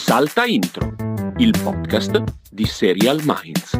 Salta Intro, il podcast di Serial Minds.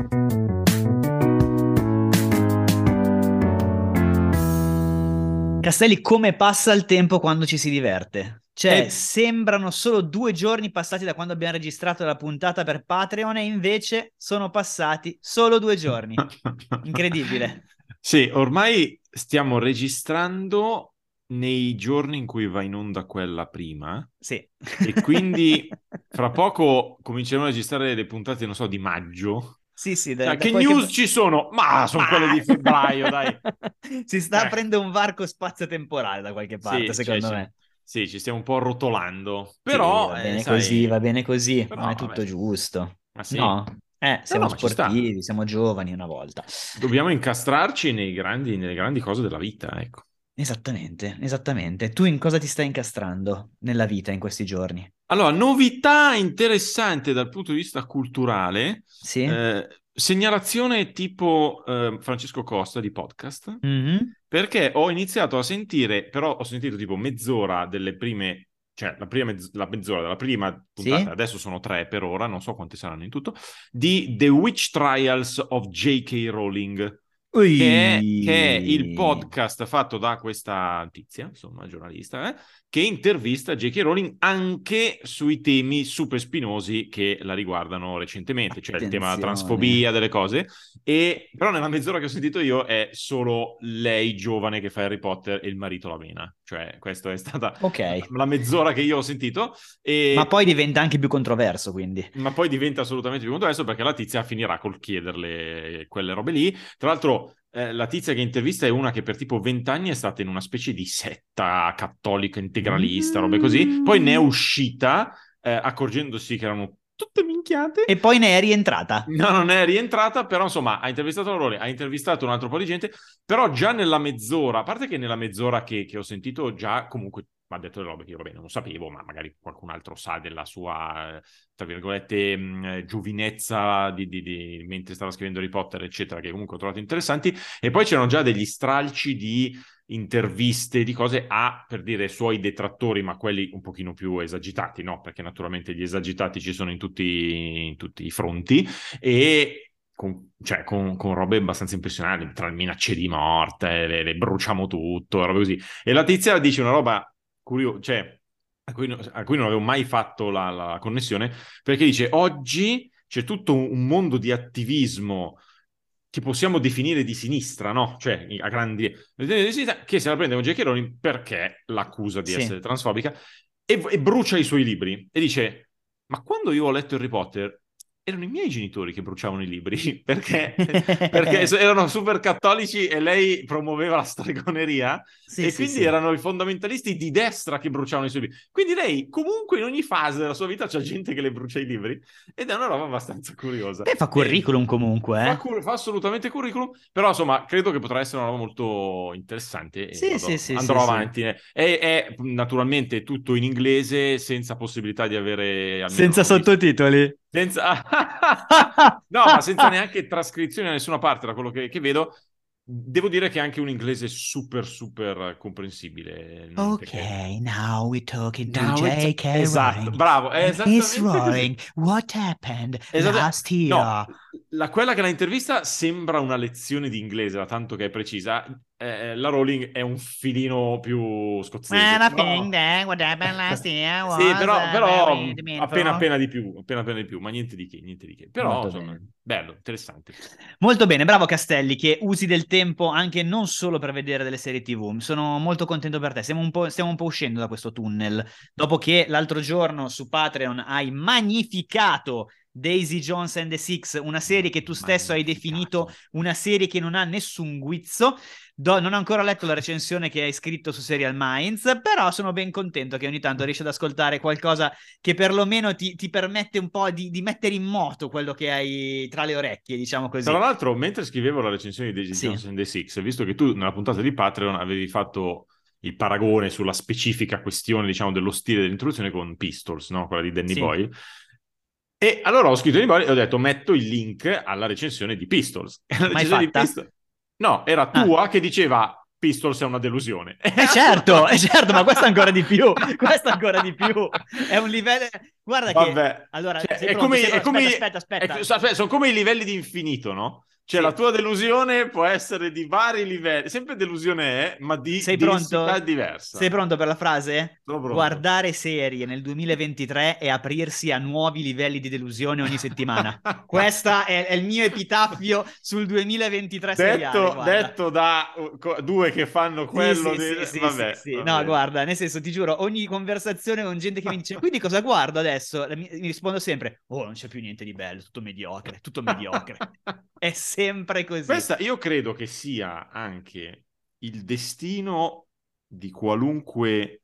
Castelli, come passa il tempo quando ci si diverte? Cioè, Eh. sembrano solo due giorni passati da quando abbiamo registrato la puntata per Patreon e invece sono passati solo due giorni. Incredibile. Sì, ormai stiamo registrando nei giorni in cui va in onda quella prima Sì. e quindi fra poco cominceremo a registrare le puntate, non so, di maggio. Sì, sì. da- Cioè, da che news ci sono? Ma sono quelle di febbraio, dai. si sta Eh. aprendo un varco spazio-temporale da qualche parte, Sì, secondo cioè, me. Sì, ci stiamo un po' rotolando. Sì, Però, va eh, bene sai- così, va bene così, Però, non è tutto vabbè. giusto. Ma sì, No, eh, siamo no, sta. sportivi, siamo giovani una volta. dobbiamo incastrarci nei grandi, nelle grandi cose della vita, ecco. Esattamente, esattamente. Tu in cosa ti stai incastrando nella vita in questi giorni? Allora, novità interessante dal punto di vista culturale. Sì? Eh, segnalazione tipo eh, Francesco Costa di podcast, Mhm. perché ho iniziato a sentire, però ho sentito tipo mezz'ora delle prime, cioè la prima mezz- la mezz'ora della prima puntata, Sì? adesso sono tre per ora, non so quante saranno in tutto, di The Witch Trials of J.K. Rowling. Che è, che è il podcast fatto da questa tizia, insomma, giornalista, eh, che intervista J.K. Rowling anche sui temi super spinosi che la riguardano recentemente, cioè il tema della Attenzione. transfobia, delle cose. E però nella mezz'ora che ho sentito io è solo lei giovane che fa Harry Potter e il marito la mena. Cioè, questa è stata Ok, la mezz'ora che io ho sentito. E... ma poi diventa anche più controverso, quindi. Ma poi diventa assolutamente più controverso perché la tizia finirà col chiederle quelle robe lì. Tra l'altro, eh, la tizia che intervista è una che per tipo vent'anni è stata in una specie di setta cattolica integralista, robe così. Poi ne è uscita eh, accorgendosi che erano tutte minchiate. E poi ne è rientrata. No, non è rientrata, però insomma ha intervistato Rowling, ha intervistato un altro po' di gente, però già nella mezz'ora, a parte che nella mezz'ora che, che ho sentito già comunque mi ha detto delle robe che io vabbè non sapevo, ma magari qualcun altro sa della sua, tra virgolette, mh, eh, giovinezza di, di- di- mentre stava scrivendo Harry Potter, eccetera, che comunque ho trovato interessanti, e poi c'erano già degli stralci di interviste, di cose a, per dire, suoi detrattori, ma quelli un pochino più esagitati, no? Perché naturalmente gli esagitati ci sono in tutti, in tutti i fronti, e con, cioè, con, con robe abbastanza impressionanti, tra minacce di morte, le, le bruciamo tutto, robe così. E la tizia dice una roba curiosa, cioè, a cui, a cui non avevo mai fatto la, la connessione, perché dice, oggi c'è tutto un, un mondo di attivismo che possiamo definire di sinistra, no? Cioè, a grandi... di sinistra, che se la prende con J.K. Rowling perché l'accusa di Sì. essere transfobica e, e brucia i suoi libri e dice, ma quando io ho letto Harry Potter erano i miei genitori che bruciavano i libri perché, perché erano super cattolici e lei promuoveva la stregoneria Sì, e sì, quindi sì. erano i fondamentalisti di destra che bruciavano i suoi libri. Quindi lei comunque in ogni fase della sua vita c'è gente che le brucia i libri ed è una roba abbastanza curiosa. Beh, fa curriculum comunque, Fa, eh. cur- fa assolutamente curriculum, però insomma credo che potrà essere una roba molto interessante e Sì, vado- sì, sì, andrò avanti. È, è naturalmente tutto in inglese senza possibilità di avere... Senza sottotitoli. Senza... no, ma senza neanche trascrizione da nessuna parte, da quello che, che vedo. Devo dire che è anche un inglese super, super comprensibile. Ok, perché- now we're talking to Now J.K. Esatto, bravo, è esattamente così. Rowling, what happened Esatta- last year? No, la, quella che la intervista sembra una lezione di inglese, da tanto che è precisa. Eh, la Rowling è un filino più scozzese. I però- was Sì, però, però appena appena di più, appena appena di più, ma niente di che, niente di che. Però, insomma, bello, interessante. Molto bene, bravo Castelli, che usi del tempo anche non solo per vedere delle serie TV. Sono molto contento per te. Stiamo un po', stiamo un po' uscendo da questo tunnel. Dopo che l'altro giorno su Patreon hai magnificato Daisy Jones and the Six, una serie che tu stesso hai definito una serie che non ha nessun guizzo. Do- non ho ancora letto la recensione che hai scritto su Serial Minds, però sono ben contento che ogni tanto riesci ad ascoltare qualcosa che perlomeno ti, ti permette un po' di, di mettere in moto quello che hai tra le orecchie, diciamo così. Tra l'altro, mentre scrivevo la recensione di Daisy Sì. Jones and the Six, visto che tu nella puntata di Patreon avevi fatto il paragone sulla specifica questione, diciamo, dello stile dell'introduzione con Pistols, no? Quella di Danny Sì. Boyle. E allora ho scritto Boyle e ho detto metto il link alla recensione di Pistols. La recensione di? Pistols... No, era Ah. tua che diceva Pistols è una delusione. Eh certo, eh certo, ma questo ancora di più, questo ancora di più. È un livello... Guarda Vabbè. che... Allora, Cioè, è pronto? come, è pronto? come- aspetta, aspetta, è- aspetta. aspetta, sono come i livelli di infinito, no? Cioè, Sì. la tua delusione può essere di vari livelli, sempre delusione è, ma di Sei pronto? diversa. Sei pronto per la frase? Guardare serie nel 2023 e aprirsi a nuovi livelli di delusione ogni settimana. Questo è, è il mio epitaffio sul 2023 seriale. detto, guarda. detto da uh, co- due che fanno quello sì, di... sì, Vabbè, sì, sì. va No, guarda, nel senso, ti giuro, ogni conversazione con gente che mi dice quindi cosa guardo adesso? Mi, mi rispondo sempre, oh, non c'è più niente di bello, tutto mediocre, tutto mediocre. È sempre così. Questa io credo che sia anche il destino di qualunque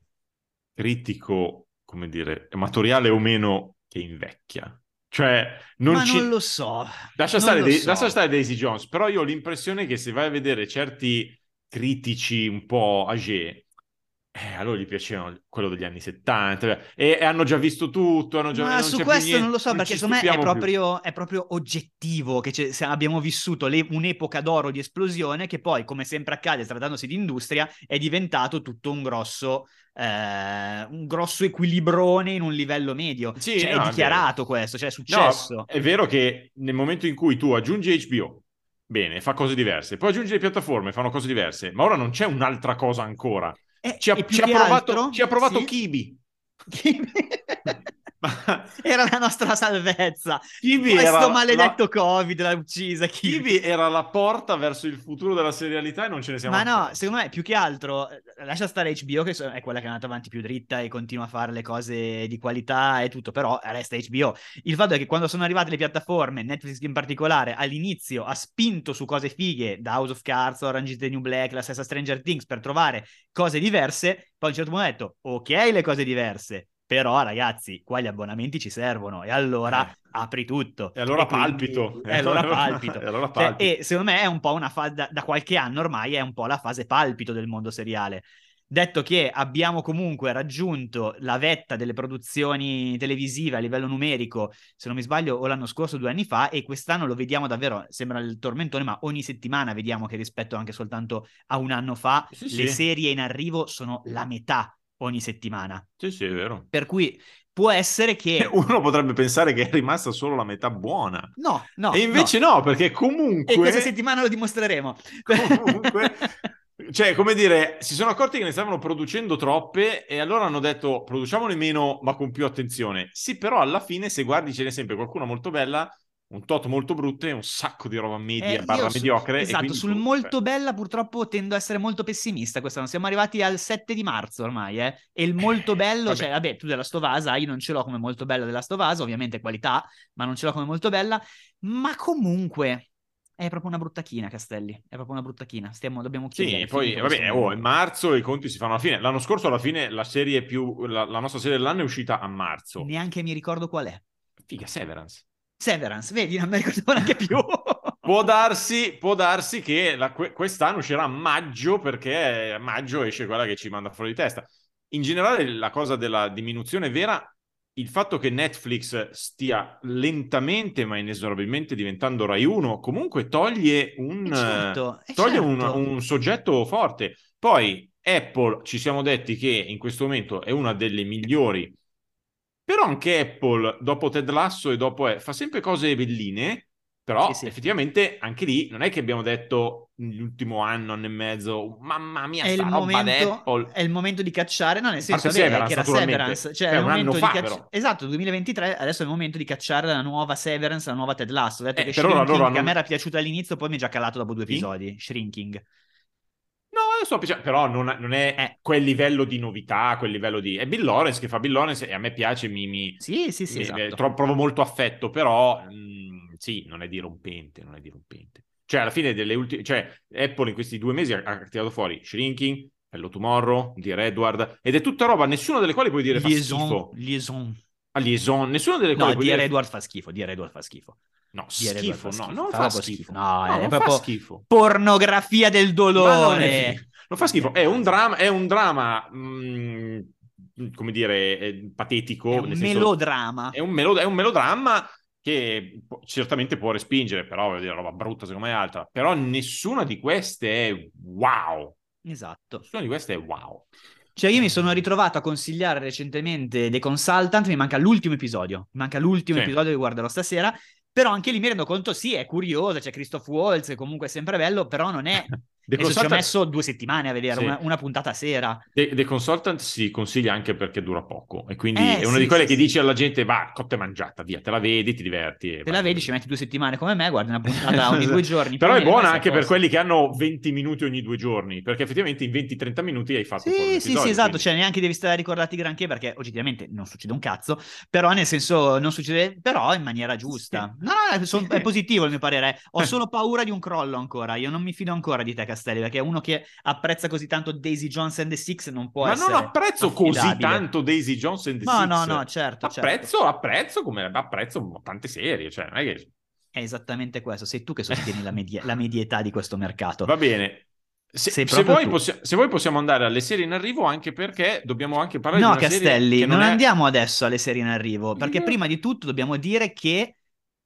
critico, come dire, amatoriale o meno, che invecchia. Cioè, non Ma ci... non lo so. Lascia non stare, lo Dai- so. lascia stare Daisy Jones, però io ho l'impressione che se vai a vedere certi critici un po' âgé, eh, a loro gli piacevano quello degli anni 70 e, e hanno già visto tutto, hanno già Ma non su questo niente, non lo so, perché ci secondo me è proprio, è proprio oggettivo che abbiamo vissuto le- un'epoca d'oro di esplosione che poi, come sempre accade trattandosi di industria, è diventato tutto un grosso, eh, un grosso equilibrone in un livello medio. Sì, Cioè, no, è è dichiarato questo, cioè è No, successo. è vero che nel momento in cui tu aggiungi HBO, bene, fa cose diverse, poi aggiungi le piattaforme, fanno cose diverse, ma ora non c'è un'altra cosa ancora. E- Ci ha, ci ha provato, altro- ci ha provato sì. Kibi. Ma Era la nostra salvezza. Kibi Questo era maledetto la... Covid l'ha uccisa. Kiwi. Kibi era la porta verso il futuro della serialità e non ce ne siamo Ma no, secondo me più che altro eh, lascia stare HBO che è quella che è andata avanti più dritta e continua a fare le cose di qualità e tutto, però resta HBO. Il fatto è che quando sono arrivate le piattaforme, Netflix in particolare, all'inizio ha spinto su cose fighe, da House of Cards, Orange is the New Black, la stessa Stranger Things per trovare cose diverse, poi a un certo punto ha detto ok le cose diverse, però ragazzi, qua gli abbonamenti ci servono e allora Eh. apri tutto. E allora quindi- palpito. E allora palpito. E allora Cioè, palpito. e secondo me è un po' una fase, da, da qualche anno ormai è un po' la fase palpito del mondo seriale. Detto che abbiamo comunque raggiunto la vetta delle produzioni televisive a livello numerico, se non mi sbaglio, o l'anno scorso due anni fa, e quest'anno lo vediamo davvero, sembra il tormentone, ma ogni settimana vediamo che rispetto anche soltanto a un anno fa, Sì, le sì. serie in arrivo sono la metà ogni settimana. Sì, sì, è vero. Per cui può essere che... Uno potrebbe pensare che è rimasta solo la metà buona. No, no. e invece no, perché comunque... E questa settimana lo dimostreremo. Comunque, cioè, come dire, si sono accorti che ne stavano producendo troppe e allora hanno detto produciamone meno ma con più attenzione. Sì, però alla fine se guardi ce n'è sempre qualcuna molto bella, un tot molto brutte, un sacco di roba media, Eh, barra su- mediocre. e Esatto, sul tu- molto cioè, bella purtroppo tendo a essere molto pessimista quest'anno. Siamo arrivati al 7 di marzo ormai, eh? E il molto bello, vabbè. cioè, vabbè, tu della Stovasa, io non ce l'ho come molto bella della Stovasa, ovviamente qualità, ma non ce l'ho come molto bella. Ma comunque è proprio una brutta china, Castelli. È proprio una brutta china. Stiamo, dobbiamo chiudere. Sì, poi vabbè, oh, è marzo e i conti si fanno alla fine. L'anno scorso alla fine la serie più la, la nostra serie dell'anno è uscita a marzo. Neanche mi ricordo qual è. Figa, Severance. Severance, vedi, non mi ricordavo neanche più. Può darsi, può darsi che la- que- quest'anno uscirà a maggio perché a maggio esce quella che ci manda fuori di testa. In generale la cosa della diminuzione vera, il fatto che Netflix stia lentamente ma inesorabilmente diventando Rai 1 comunque toglie un, Eh, certo, eh, toglie un- certo. un soggetto forte. Poi Apple ci siamo detti che in questo momento è una delle migliori, però anche Apple dopo Ted Lasso e dopo eh, fa sempre cose belline, però Sì, sì. effettivamente anche lì non è che abbiamo detto nell'ultimo anno, anno e mezzo, mamma mia, è il, sta roba momento, è il momento di cacciare, no, nel senso vabbè, Severance, che era. Severance, cioè È il un momento anno di fa, cacci- però. Esatto, 2023, adesso è il momento di cacciare la nuova Severance, la nuova Ted Lasso. Ho detto Eh, che Shrinking, che a me era piaciuta all'inizio, poi mi è già calato dopo due episodi. Shrinking. No, io sto piacendo, però non, non è Eh. quel livello di novità, quel livello di... È Bill Lawrence che fa Bill Lawrence e a me piace, mi... mi... Sì, sì, sì, mi- esatto. eh, tro- provo molto affetto, però mh, sì, non è dirompente, non è dirompente. Cioè, alla fine delle ultime... Cioè, Apple in questi due mesi ha, ha tirato fuori Shrinking, Hello Tomorrow, Dear Edward, ed è tutta roba, nessuna delle quali puoi dire fa Liaison, schifo. liaison. A Liaison, nessuna delle quali No, puoi Dear dire... Edward fa schifo, Dear Edward fa schifo. No, schifo, fa no, schifo, non fa fa schifo. schifo. No, è non fa proprio- schifo. Pornografia del è dolore. Non fa schifo, è un dramma, è un dramma, mm, come dire, eh, patetico. È un senso- melodrama. è un, melo- è un melodramma che certamente può respingere, però voglio dire, roba brutta secondo me è altra. Però nessuna di queste è wow. Esatto. Una di queste è wow. Cioè, io mi sono ritrovato a consigliare recentemente The Consultant, mi manca l'ultimo episodio, mi manca l'ultimo Sì. episodio che guarderò stasera, però anche lì mi rendo conto, sì, è curioso, c'è Christoph Waltz, comunque è sempre bello, però non è... The Adesso ci ho Consultant- messo due settimane a vedere, Sì. una, una puntata a sera. The, The Consultant si consiglia anche perché dura poco e quindi Eh, è una sì, di quelle sì, che dici alla gente va, cotta e mangiata, via, te la vedi, ti diverti. Te vai. la vedi, ci metti due settimane come me, guardi una puntata ogni due giorni. Però è buona anche per quelli che hanno 20 minuti ogni due giorni, perché effettivamente in 20-30 minuti hai fatto Sì, sì, sì, esatto, quindi- cioè neanche devi stare a ricordarti granché perché oggettivamente non succede un cazzo, però nel senso non succede, però in maniera giusta. No, no, è, son- è positivo il mio parere, ho solo paura di un crollo ancora, io non mi fido ancora di te Castelli, perché uno che apprezza così tanto Daisy Jones and the Six non può Ma non apprezzo così affidabile. tanto Daisy Jones and the No, Six. no, no, certo, certo. Apprezzo, apprezzo come apprezzo tante serie, cioè non è che... È esattamente questo, sei tu che sostieni la, media- la medietà di questo mercato. Va bene. Se, se tu. possi- se vuoi possiamo andare alle serie in arrivo anche perché dobbiamo anche parlare No, di una serie Castelli, che non, non, è... andiamo adesso alle serie in arrivo, perché Io- prima di tutto dobbiamo dire che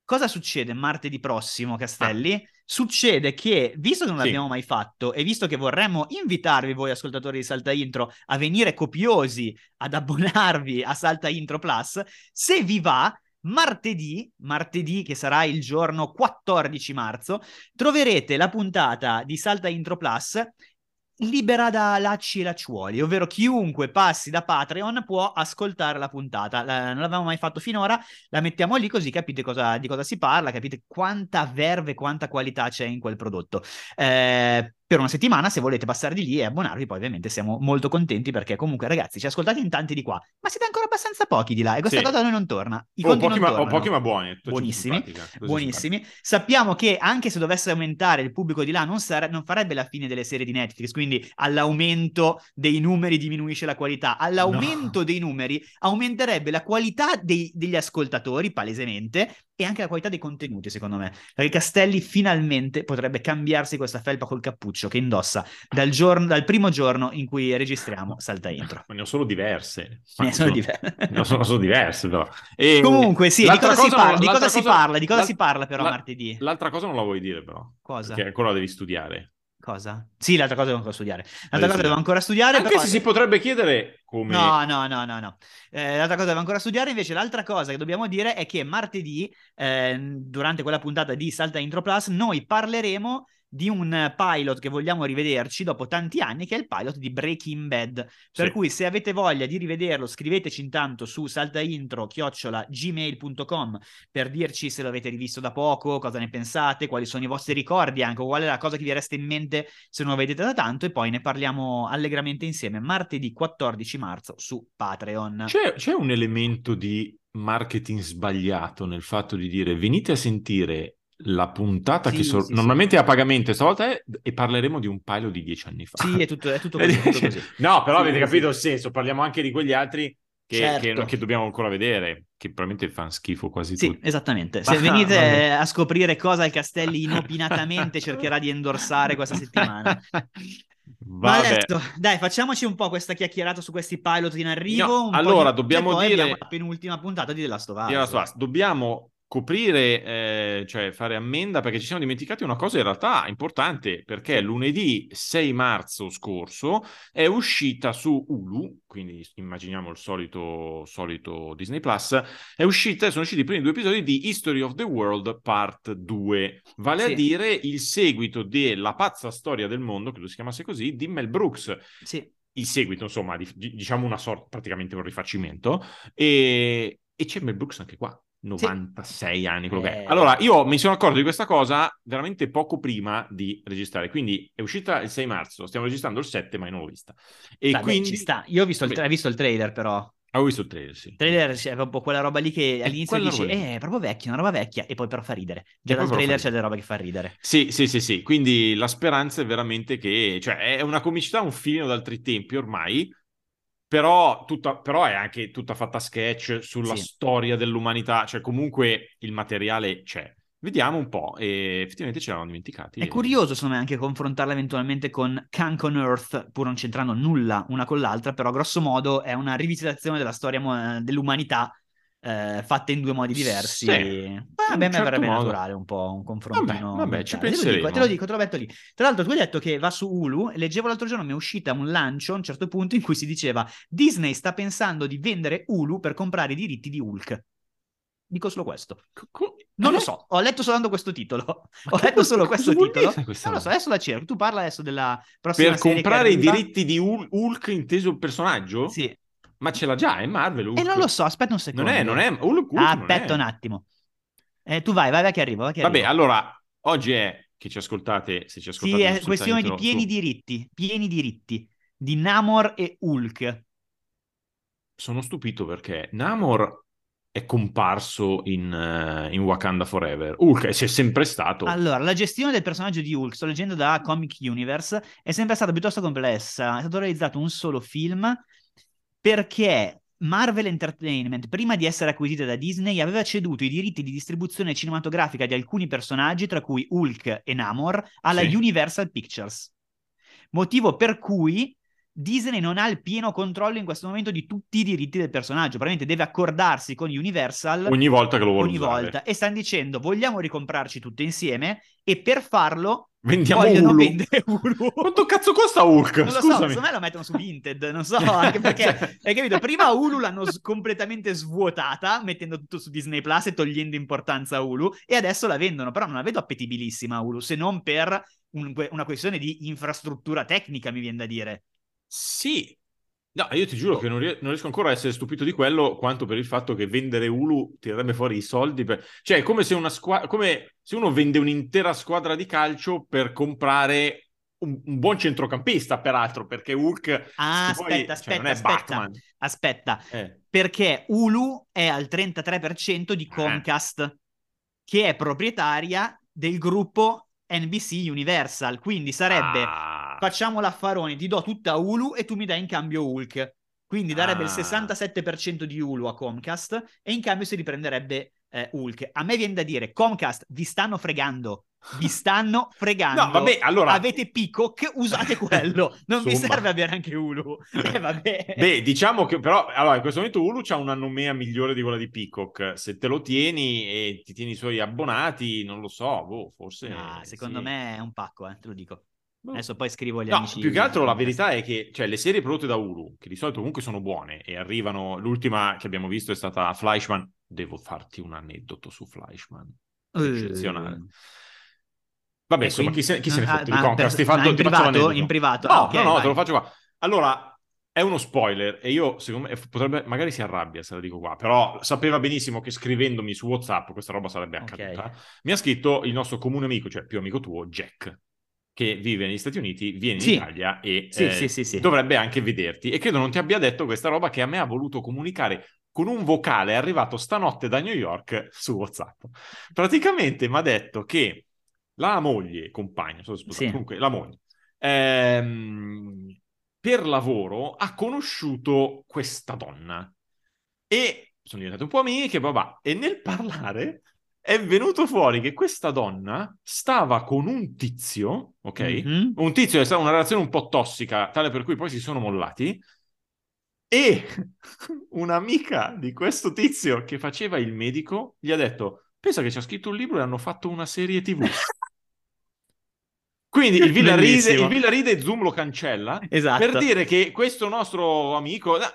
cosa succede martedì prossimo, Castelli? Ah. Succede che, visto che non Sì. l'abbiamo mai fatto e visto che vorremmo invitarvi voi ascoltatori di Salta Intro a venire copiosi ad abbonarvi a Salta Intro Plus, se vi va, martedì, martedì che sarà il giorno 14 marzo, troverete la puntata di Salta Intro Plus libera da lacci e lacciuoli, ovvero chiunque passi da Patreon può ascoltare la puntata. La- non l'avevamo mai fatto finora, la mettiamo lì così capite cosa- di cosa si parla, capite quanta verve, quanta qualità c'è in quel prodotto. Eh, per una settimana, se volete passare di lì e abbonarvi, poi ovviamente siamo molto contenti perché comunque ragazzi ci ascoltate in tanti di qua, ma siete ancora abbastanza pochi di là e questa Sì. cosa a noi non torna. I Oh, pochi, non ma, oh, tornano. pochi ma buoni. Buonissimi, tu sei buonissimi. Sappiamo che anche se dovesse aumentare il pubblico di là, non, sare- non farebbe la fine delle serie di Netflix, quindi all'aumento dei numeri diminuisce la qualità. All'aumento No. dei numeri aumenterebbe la qualità dei- degli ascoltatori, palesemente, e anche la qualità dei contenuti, secondo me. Perché Castelli finalmente potrebbe cambiarsi questa felpa col cappuccio che indossa dal, giorno- dal primo giorno in cui registriamo Salta Intro. Ma ne ho solo diverse. Ne sono diverse. No, sono, sono diverse però. E- Comunque, sì, di cosa, si, cosa parla, di cosa l'altra si cosa- parla? Di cosa si parla però martedì? L'altra cosa non la vuoi dire però. Cosa? Perché ancora devi studiare. Cosa? Sì, l'altra cosa devo ancora studiare. L'altra Devi cosa devo ancora studiare, Anche però... se si potrebbe chiedere come... No, no, no, no, no. Eh, l'altra cosa devo ancora studiare, invece l'altra cosa che dobbiamo dire è che martedì, eh, durante quella puntata di Salta Intro Plus, noi parleremo di un pilot che vogliamo rivederci dopo tanti anni, che è il pilot di Breaking Bad. Per Sì. cui se avete voglia di rivederlo, scriveteci intanto su saltaintro gmail.com per dirci se lo avete rivisto da poco, cosa ne pensate, quali sono i vostri ricordi, anche qual è la cosa che vi resta in mente se non lo vedete da tanto e poi ne parliamo allegramente insieme martedì 14 marzo su Patreon. C'è, c'è un elemento di marketing sbagliato nel fatto di dire venite a sentire la puntata Sì, che so- sì, normalmente è a pagamento stavolta è e parleremo di un paio di dieci anni fa. Sì, è tutto, è tutto così. tutto così. no, però Sì, avete sì, capito sì. il senso, parliamo anche di quegli altri che, Certo. che- che dobbiamo ancora vedere, che probabilmente fanno schifo quasi Sì, tutti. esattamente. Se Ma- venite vabbè. a scoprire cosa il Castelli inopinatamente cercherà di endorsare questa settimana. Ma Vabbè. adesso, dai, facciamoci un po' questa chiacchierata su questi pilot in arrivo. No, allora, dobbiamo dire- la penultima puntata di The Last of Us. Dobbiamo coprire, eh, cioè fare ammenda perché ci siamo dimenticati una cosa in realtà importante perché lunedì 6 marzo scorso è uscita su Hulu, quindi immaginiamo il solito, solito Disney Plus, è uscita, sono usciti i primi due episodi di History of the World Part 2, vale Sì. a dire il seguito della pazza storia del mondo, credo si chiamasse così, di Mel Brooks. Sì, il seguito, insomma, di- di- diciamo una sorta, praticamente un rifacimento, e, e c'è Mel Brooks anche qua, 96 anni, quello che è. Eh. Allora, io mi sono accorto di questa cosa veramente poco prima di registrare, quindi è uscita il 6 marzo, stiamo registrando il 7, ma io non l'ho vista. E Vabbè, quindi... ci sta. Io ho visto, il, tra- hai visto il trailer, però. Avevo visto il trailer, sì. Il trailer c'è proprio quella roba lì che all'inizio dici, roba eh, è proprio vecchia, una roba vecchia, e poi però fa ridere. Già dal trailer c'è delle robe che fa ridere. Sì, sì, sì, sì. Quindi la speranza è veramente che, cioè, è una comicità un filino d'altri tempi ormai, però, tutta, però è anche tutta fatta sketch sulla Sì. storia dell'umanità, cioè comunque il materiale c'è. Vediamo un po', e effettivamente ce l'hanno dimenticati. È e- curioso, secondo me, anche confrontarla eventualmente con Kunk on Earth, pur non c'entrando nulla una con l'altra, però grosso modo è una rivisitazione della storia dell'umanità, eh, fatte in due modi diversi. Sì, in a me certo verrebbe modo. naturale un po' un confrontino. Vabbè, vabbè, ci mentale. Te lo dico, penseremo. te lo dico, te lo metto lì. Tra l'altro tu hai detto che va su Hulu, leggevo l'altro giorno, mi è uscita un lancio a un certo punto in cui si diceva Disney sta pensando di vendere Hulu per comprare i diritti di Hulk. Dico solo questo. Non lo eh? so, ho letto soltanto questo titolo. Ma Ho letto solo questo titolo. Non lo so, adesso la cerco. Tu parla adesso della prossima Per comprare i diritti di Hul- Hulk inteso il personaggio? Sì. Ma ce l'ha già, è Marvel Hulk. E non lo so, aspetta un secondo. Non è, non è, Hulk, Hulk Aspetta un attimo. Eh, tu vai, vai, vai che arrivo. Vai che Vabbè, arrivo. allora, oggi è, che ci ascoltate, se ci ascoltate Sì, è questione di pieni su- diritti, pieni diritti di Namor e Hulk. Sono stupito perché Namor è comparso in, eh, in Wakanda Forever. Hulk c'è sempre stato. Allora, la gestione del personaggio di Hulk, sto leggendo da Comic Universe, è sempre stata piuttosto complessa. È stato realizzato un solo film perché Marvel Entertainment, prima di essere acquisita da Disney, aveva ceduto i diritti di distribuzione cinematografica di alcuni personaggi, tra cui Hulk e Namor, alla Sì. Universal Pictures. Motivo per cui Disney non ha il pieno controllo in questo momento di tutti i diritti del personaggio. Probabilmente deve accordarsi con Universal Ogni volta che lo vuole ogni usare. volta e stanno dicendo vogliamo ricomprarci tutte insieme e per farlo Vendiamo vogliono Hulu. vendere Hulu. Quanto cazzo costa Hulk? Non lo so, Scusami. secondo me lo mettono su Vinted, non so, anche perché, Cioè- hai capito, prima Hulu l'hanno completamente svuotata, mettendo tutto su Disney Plus e togliendo importanza a Hulu, e adesso la vendono, però non la vedo appetibilissima Hulu, se non per un- una questione di infrastruttura tecnica, mi viene da dire. Sì. No, io ti giuro che non, ries- non riesco ancora a essere stupito di quello, quanto per il fatto che vendere Hulu tirerebbe fuori i soldi. Per... Cioè, è come se, una squa- come se uno vende un'intera squadra di calcio per comprare un, un buon centrocampista, peraltro, perché Hulk... Ah, poi- aspetta, cioè, non aspetta, è aspetta, Batman. aspetta, Eh. perché Hulu è al 33% di Comcast, che è proprietaria del gruppo NBC Universal, quindi sarebbe Ah. Facciamo l'affarone, ti do tutta Hulu e tu mi dai in cambio Hulk. Quindi darebbe il Ah. 67% di Hulu a Comcast e in cambio si riprenderebbe eh, Hulk. A me viene da dire, Comcast, vi stanno fregando. Vi stanno fregando. No, vabbè, allora... Avete Peacock, usate quello. Non vi serve avere anche Hulu. Eh, vabbè. Beh, diciamo che però, allora, in questo momento Hulu c'ha una nomea migliore di quella di Peacock. Se te lo tieni e ti tieni i suoi abbonati, non lo so, boh, forse... Ah, secondo sì. me è un pacco, eh, te lo dico. Boh. Adesso poi scrivo agli No, amici. più che altro la verità è che cioè, le serie prodotte da Hulu, che di solito comunque sono buone e arrivano, l'ultima che abbiamo visto è stata Fleischman. Devo farti un aneddoto su Fleischman. Eh, eccezionale. Vabbè, E insomma, quindi- chi se, chi se ne Ah, fotte ma di Ti faccio- ma in privato? In privato? No, Ah, ok, no, no, vai. te lo faccio qua. Allora, è uno spoiler e io, secondo me, potrebbe, magari si arrabbia se la dico qua, però sapeva benissimo che scrivendomi su WhatsApp questa roba sarebbe accaduta. Mi ha scritto il nostro comune amico, cioè più amico tuo, Jack, che vive negli Stati Uniti, viene in Sì. Italia e Sì, eh, sì, dovrebbe anche vederti. E credo non ti abbia detto questa roba che a me ha voluto comunicare con un vocale arrivato stanotte da New York su WhatsApp. Praticamente mi ha detto che la moglie, compagna, non so se sposata, Sì. comunque la moglie, ehm, per lavoro ha conosciuto questa donna e sono diventate un po' amiche, babà. E nel parlare è venuto fuori che questa donna stava con un tizio, ok? Mhm. Un tizio è stata una relazione un po' tossica, tale per cui poi si sono mollati. E un'amica di questo tizio che faceva il medico gli ha detto: Pensa che ci ha scritto un libro e hanno fatto una serie TV. Quindi il Villa, ride, il Villa ride Zoom lo cancella Esatto. per dire che questo nostro amico eh,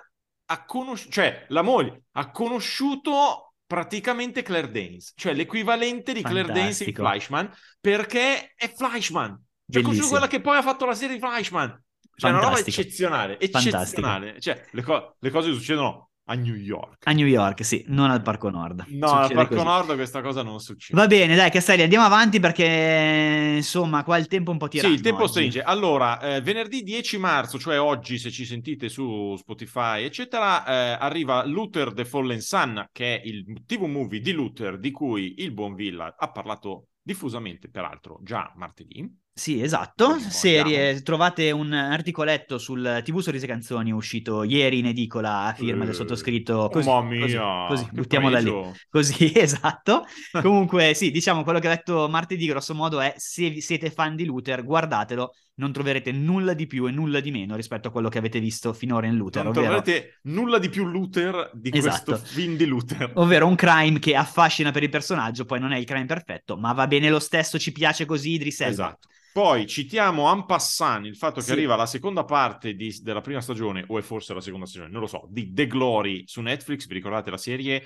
ha conosciuto, cioè la moglie ha conosciuto praticamente Claire Danes, cioè l'equivalente di Claire Danes in Fantastico. Fleischman, perché è Fleischman. Cioè, conosciuto Bellissimo. quella che poi ha fatto la serie di Fleischman. Cioè, una roba Fantastico. eccezionale, eccezionale. Cioè, le, co- le cose succedono a New York. A New York, sì, non al Parco Nord. No, al Succede Parco così. Nord questa cosa non succede. Va bene, dai, Castelli, andiamo avanti perché insomma, qua il tempo è un po' Sì, tiranno. il tempo oggi. stringe. Allora, eh, venerdì 10 marzo, cioè oggi, se ci sentite su Spotify, eccetera, eh, arriva Luther The Fallen Sun, che è il TV movie di Luther, di cui il buon Villa ha parlato diffusamente, peraltro, già martedì. Sì, esatto. Serie, trovate un articoletto sul TV Sorrisi e Canzoni uscito ieri in edicola a firma del Eh, sottoscritto. Così, Mamma così, mia, così, buttiamola lì. Così, esatto. Comunque, sì, diciamo quello che ho detto martedì, grosso modo, è se siete fan di Luther, guardatelo non troverete nulla di più e nulla di meno rispetto a quello che avete visto finora in Luther. Non ovvero... troverete nulla di più Luther di Esatto. questo film di Luther. Ovvero un crime che affascina per il personaggio, poi non è il crime perfetto, ma va bene lo stesso, ci piace così Idris Elba. Esatto. Poi citiamo en passant il fatto che Sì. arriva la seconda parte di- della prima stagione, o è forse la seconda stagione, non lo so, di The Glory su Netflix. Vi ricordate la serie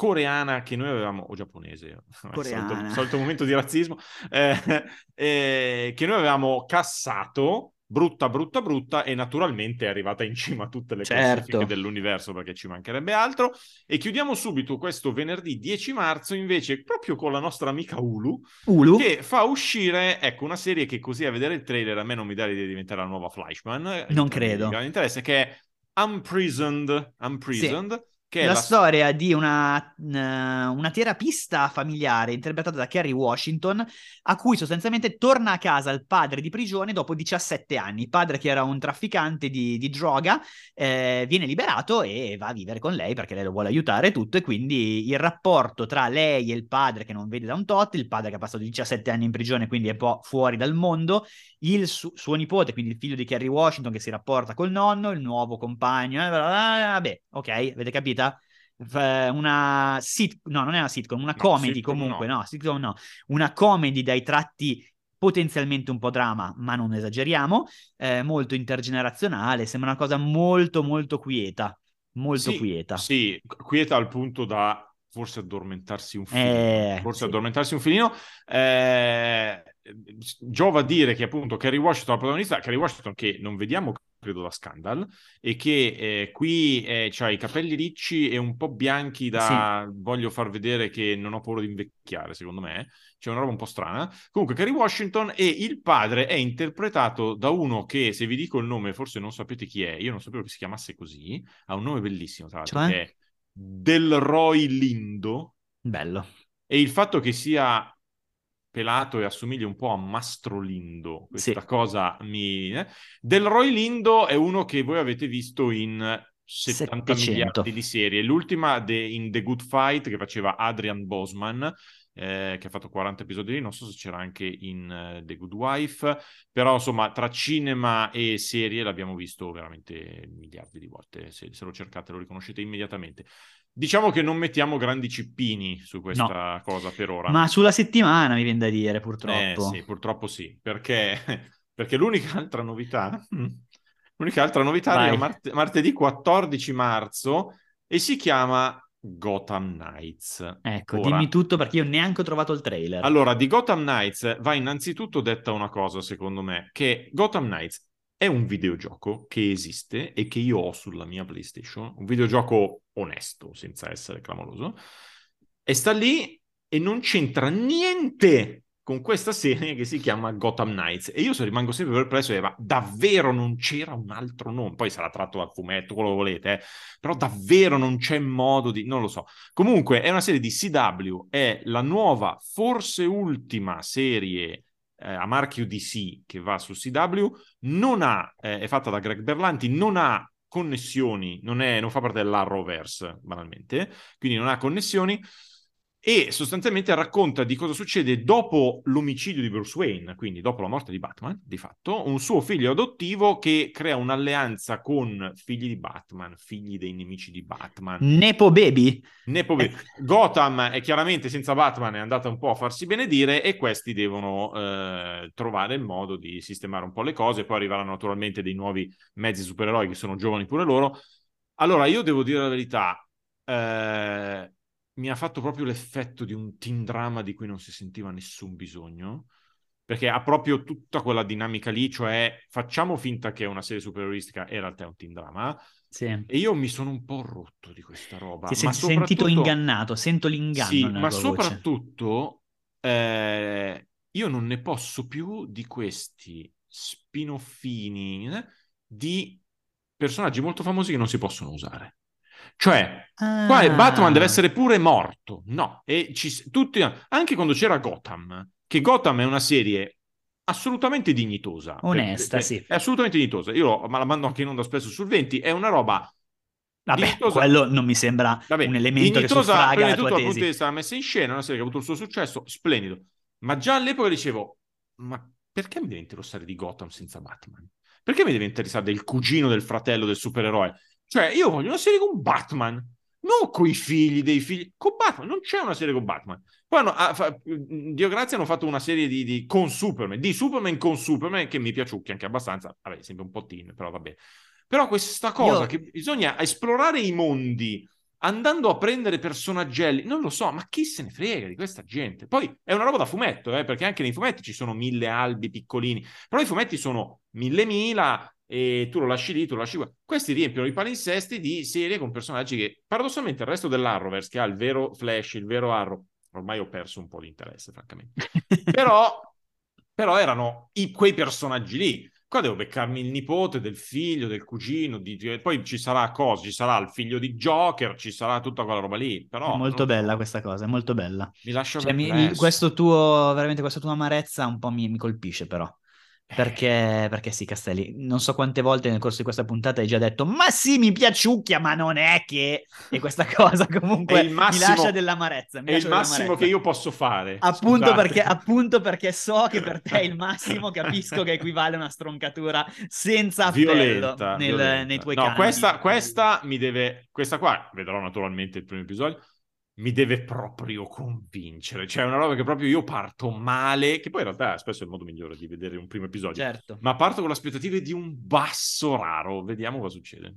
coreana che noi avevamo, o giapponese, solito, solito momento di razzismo, eh, eh, che noi avevamo cassato, brutta, brutta, brutta, e naturalmente è arrivata in cima a tutte le Certo. classifiche dell'universo perché ci mancherebbe altro. E chiudiamo subito questo venerdì 10 marzo invece proprio con la nostra amica Hulu, Hulu? che fa uscire, ecco, una serie che così a vedere il trailer a me non mi dà l'idea di diventare la nuova Flashman. eh, Non credo. di grande interesse, che è Unprisoned, Unprisoned che la la storia di una, una terapista familiare interpretata da Kerry Washington, a cui sostanzialmente torna a casa il padre di prigione dopo 17 anni. Il padre, che era un trafficante di, di droga, eh, viene liberato e va a vivere con lei perché lei lo vuole aiutare e tutto. E quindi il rapporto tra lei e il padre, che non vede da un tot, il padre che ha passato 17 anni in prigione, quindi è un po' fuori dal mondo, il su- suo nipote, quindi il figlio di Kerry Washington, che si rapporta col nonno, il nuovo compagno. eh, vabbè, ok, avete capito? Una sit- no, non è una sitcom, una No, comedy sitcom comunque, no. no, sitcom no, una comedy dai tratti potenzialmente un po' drama, ma non esageriamo, eh, molto intergenerazionale, sembra una cosa molto molto quieta, molto Sì, quieta. Sì, quieta al punto da forse addormentarsi un filino. Eh, forse sì. addormentarsi un filino. Eh, giova dire che appunto Kerry Washington la protagonista, Kerry Washington che non vediamo credo da Scandal e che eh, qui eh, ha i capelli ricci e un po' bianchi da voglio far vedere che non ho paura di invecchiare secondo me. C'è una roba un po' strana. Comunque Kerry Washington e il padre è interpretato da uno che se vi dico il nome forse non sapete chi è. Io non sapevo che si chiamasse così. Ha un nome bellissimo tra l'altro Cioè? che è Delroy Lindo. Bello. e il fatto che sia pelato e assomiglia un po' a Mastro Lindo, questa Sì. cosa mi... eh. Delroy Lindo è uno che voi avete visto in 70 700. miliardi di serie. L'ultima de- in The Good Fight che faceva Adrian Bosman, eh, che ha fatto 40 episodi lì, non so se c'era anche in eh, The Good Wife, però insomma tra cinema e serie l'abbiamo visto veramente miliardi di volte, se, se lo cercate lo riconoscete immediatamente. Diciamo che non mettiamo grandi cippini su questa cosa per ora. Ma sulla settimana mi viene da dire, purtroppo. Eh sì, purtroppo sì, perché, perché l'unica altra novità, l'unica altra novità Vai. arriva mart- martedì 14 marzo e si chiama Gotham Knights. Ecco, Ora- dimmi tutto perché io neanche ho trovato il trailer. Allora, di Gotham Knights va innanzitutto detta una cosa, secondo me, che Gotham Knights è un videogioco che esiste e che io ho sulla mia PlayStation, un videogioco onesto, senza essere clamoroso, e sta lì e non c'entra niente con questa serie che si chiama Gotham Knights. E io so, rimango sempre perplesso e ma davvero non c'era un altro nome? Poi sarà tratto dal fumetto, quello che volete, eh. però davvero non c'è modo di... non lo so. Comunque è una serie di CW, è la nuova, forse ultima serie eh, a marchio DC che va su CW, non ha, eh, è fatta da Greg Berlanti, non ha connessioni, non, è, non fa parte dell'Arrowverse banalmente, quindi non ha connessioni e sostanzialmente racconta di cosa succede dopo l'omicidio di Bruce Wayne, quindi dopo la morte di Batman, di fatto, un suo figlio adottivo che crea un'alleanza con figli di Batman, figli dei nemici di Batman. Nepo Baby? Nepo Baby. Gotham è chiaramente senza Batman, è andata un po' a farsi benedire e questi devono eh, trovare il modo di sistemare un po' le cose. Poi arriveranno naturalmente dei nuovi mezzi supereroi che sono giovani pure loro. Allora, io devo dire la verità, eh, mi ha fatto proprio l'effetto di un teen drama di cui non si sentiva nessun bisogno. Perché ha proprio tutta quella dinamica lì, cioè facciamo finta che è una serie supereroistica e in realtà è un teen drama. Sì. E io mi sono un po' rotto di questa roba. Ti sei ma sentito soprattutto- ingannato, sento l'inganno Sì, ma soprattutto eh, io non ne posso più di questi spinoffini di personaggi molto famosi che non si possono usare. Cioè, qua Ah. Batman deve essere pure morto. No, e ci, tutti, anche quando c'era Gotham, che Gotham è una serie assolutamente dignitosa. Onesta, È- sì. È assolutamente dignitosa. Io lo- ma la mando anche in onda spesso sul 20. È una roba Vabbè, dignitosa. quello non mi sembra Vabbè, un elemento che prima la di tutto tua dal punto di tesi. vista della messa in scena, una serie che ha avuto il suo successo, splendido. Ma già all'epoca dicevo, ma perché mi deve interessare di Gotham senza Batman? Perché mi deve interessare del cugino del fratello del supereroe? Cioè, io voglio una serie con Batman, non con i figli dei figli, con Batman, non c'è una serie con Batman. Poi hanno, ah, fa, Dio grazie, hanno fatto una serie di, di, con Superman, di Superman con Superman, che mi piaciucchia anche abbastanza, vabbè, sempre un po' teen, però vabbè. Però questa cosa io... che bisogna esplorare i mondi andando a prendere personaggelli, non lo so, ma chi se ne frega di questa gente? Poi è una roba da fumetto, eh, perché anche nei fumetti ci sono mille albi piccolini, però i fumetti sono mille mila e tu lo lasci lì, tu lo lasci qua. Questi riempiono i palinsesti di serie con personaggi che paradossalmente il resto dell'Arrowverse, che ha il vero Flash, il vero Arrow, ormai ho perso un po' di interesse, francamente. però, però erano i, quei personaggi lì. Qua devo beccarmi il nipote del figlio, del cugino, di... poi ci sarà cosa? Ci sarà il figlio di Joker, ci sarà tutta quella roba lì. Però è molto bella so. questa cosa, è molto bella. Mi lascia cioè, mi, questo tuo, veramente questa tua amarezza un po' mi, mi colpisce però. Perché, perché sì, Castelli, non so quante volte nel corso di questa puntata hai già detto ma sì, mi piaciucchia, ma non è che... E questa cosa comunque massimo, mi lascia dell'amarezza. Mi è il massimo dell'amarezza. che io posso fare. Appunto perché, appunto perché, so che per te è il massimo, capisco che equivale a una stroncatura senza appello violenta, nel, violenta. nei tuoi no, canali. Questa, questa mi deve... Questa qua, vedrò naturalmente il primo episodio, mi deve proprio convincere. Cioè, è una roba che proprio io parto male, che poi in realtà spesso è il modo migliore di vedere un primo episodio. Certo. Ma parto con le aspettative di un basso raro. Vediamo cosa succede.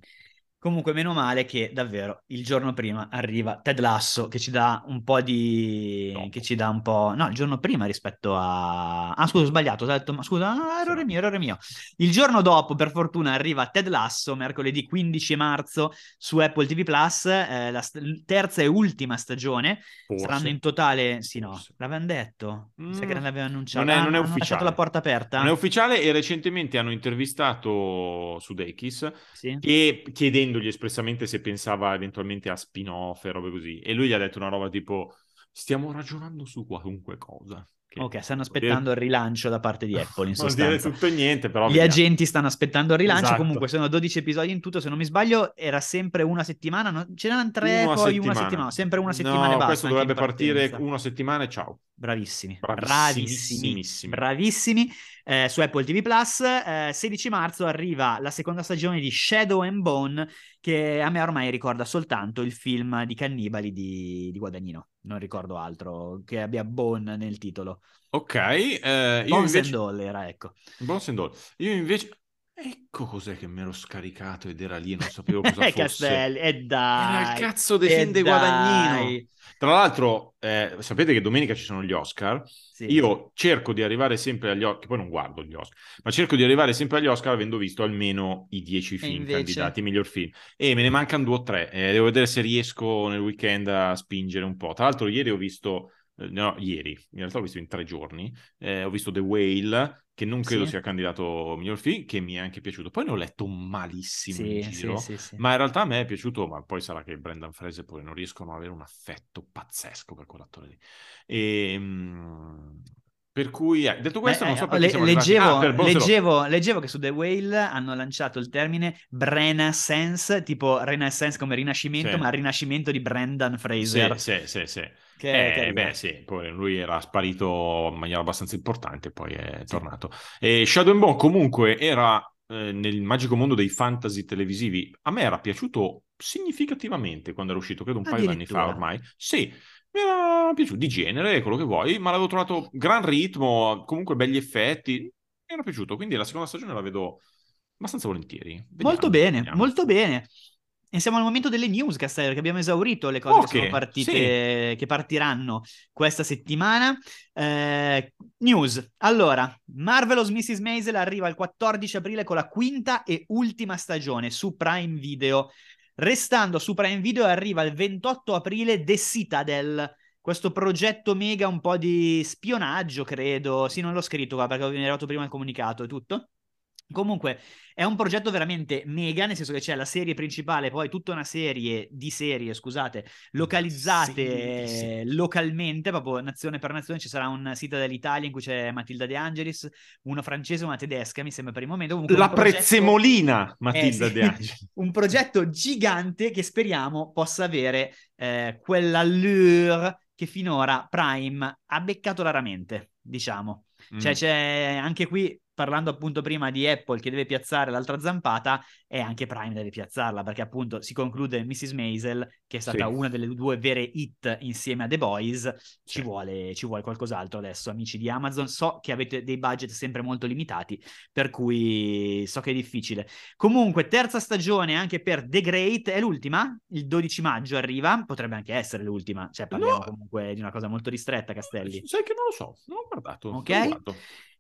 Comunque, meno male che davvero il giorno prima arriva Ted Lasso che ci dà un po' di. No. che ci dà un po'. No, il giorno prima rispetto a. Ah, scusa, ho sbagliato. Ho detto, ma scusa, ah, errore mio, errore mio. Il giorno dopo, per fortuna, arriva Ted Lasso, mercoledì 15 marzo su Apple TV Plus, eh, la st- terza e ultima stagione. Forse. Saranno in totale. Sì, no, Forse. l'avevano detto. Mm. Sai che non l'avevano annunciato. Non è, non è ah, ufficiale. lasciato la porta aperta. Non è ufficiale e recentemente hanno intervistato su Dekis sì. che chiedendo chiedendogli espressamente se pensava eventualmente a spin-off e robe così. E lui gli ha detto una roba tipo: Stiamo ragionando su qualunque cosa. ok, stanno aspettando dire... il rilancio da parte di Apple. In sostanza. Vuol dire tutto e niente, però. Gli vediamo. agenti stanno aspettando il rilancio. Esatto. Comunque, sono 12 episodi in tutto. Se non mi sbaglio, era sempre una settimana. No? C'erano tre, una poi settimana. una settimana. Sempre una settimana no, e basta. Questo dovrebbe partire una settimana e ciao. Bravissimi, bravissimi, bravissimi. Eh, su Apple TV Plus, eh, 16 marzo arriva la seconda stagione di Shadow and Bone, che a me ormai ricorda soltanto il film di cannibali di, di Guadagnino. Non ricordo altro che abbia Bone nel titolo. Ok, eh, Bones invece... and All era, ecco. Bones and All. Io invece... Ecco cos'è che mi ero scaricato ed era lì e non sapevo cosa fosse. Castelli, e dai. Era il cazzo dei film di Guadagnino. Tra l'altro, eh, sapete che domenica ci sono gli Oscar. Sì. Io cerco di arrivare sempre agli Oscar, che poi non guardo gli Oscar, ma cerco di arrivare sempre agli Oscar avendo visto almeno i dieci film invece... candidati miglior film. E me ne mancano due o tre. Eh, devo vedere se riesco nel weekend a spingere un po'. Tra l'altro, ieri ho visto eh, no, ieri, in realtà l'ho visto in tre giorni, eh, ho visto The Whale, che non credo sì. sia candidato miglior film, che mi è anche piaciuto. Poi ne ho letto malissimo sì, in giro, sì, ma in realtà a me è piaciuto, ma poi sarà che Brendan Fraser poi non riescono ad avere un affetto pazzesco per quell'attore lì. E, ehm, per cui, eh, detto questo, Beh, non so eh, perché le, leggevo, ah, leggevo, leggevo, che su The Whale hanno lanciato il termine Renaissance, tipo Renaissance come rinascimento, sì. ma rinascimento di Brendan Fraser. Sì, sì, sì. sì. Che, eh, beh, sì, poi lui era sparito in maniera abbastanza importante, poi è sì. tornato. E Shadow and Bone comunque era eh, nel magico mondo dei fantasy televisivi. A me era piaciuto significativamente quando era uscito, credo un paio di anni fa ormai. Sì, mi era piaciuto di genere, quello che vuoi, ma l'avevo trovato gran ritmo, comunque belli effetti. Mi era piaciuto, quindi la seconda stagione la vedo abbastanza volentieri. Vediamo, molto bene, vediamo. molto bene. E siamo al momento delle news, Castello, che abbiamo esaurito le cose okay, che sono partite, sì. che partiranno questa settimana. Eh, news. Allora, Marvelous Mrs. Maisel arriva il 14 aprile con la quinta e ultima stagione su Prime Video. Restando su Prime Video arriva il 28 aprile The Citadel, questo progetto mega un po' di spionaggio, credo. Sì, non l'ho scritto qua perché ho arrivato prima il comunicato e tutto. Comunque è un progetto veramente mega, nel senso che c'è la serie principale, poi tutta una serie di serie, scusate, localizzate sì, sì. localmente, proprio nazione per nazione. Ci sarà un sito dell'Italia in cui c'è Matilda De Angelis, una francese e una tedesca, mi sembra per il momento. Comunque, la progetto... prezzemolina Matilda eh, sì. De Angelis. un progetto gigante che speriamo possa avere eh, quell'allure che finora Prime ha beccato raramente, diciamo. Cioè, Mm. c'è anche qui, parlando appunto prima di Apple che deve piazzare l'altra zampata, e anche Prime deve piazzarla, perché appunto si conclude Mrs. Maisel, che è stata Sì. una delle due vere hit insieme a The Boys. Ci, Sì. vuole, ci vuole qualcos'altro adesso, amici di Amazon. So che avete dei budget sempre molto limitati, per cui so che è difficile. Comunque, terza stagione anche per The Great, è l'ultima? Il 12 maggio arriva, potrebbe anche essere l'ultima, cioè parliamo No. comunque di una cosa molto ristretta, Castelli. Sai che non lo so, non ho guardato. Ok. ho guardato.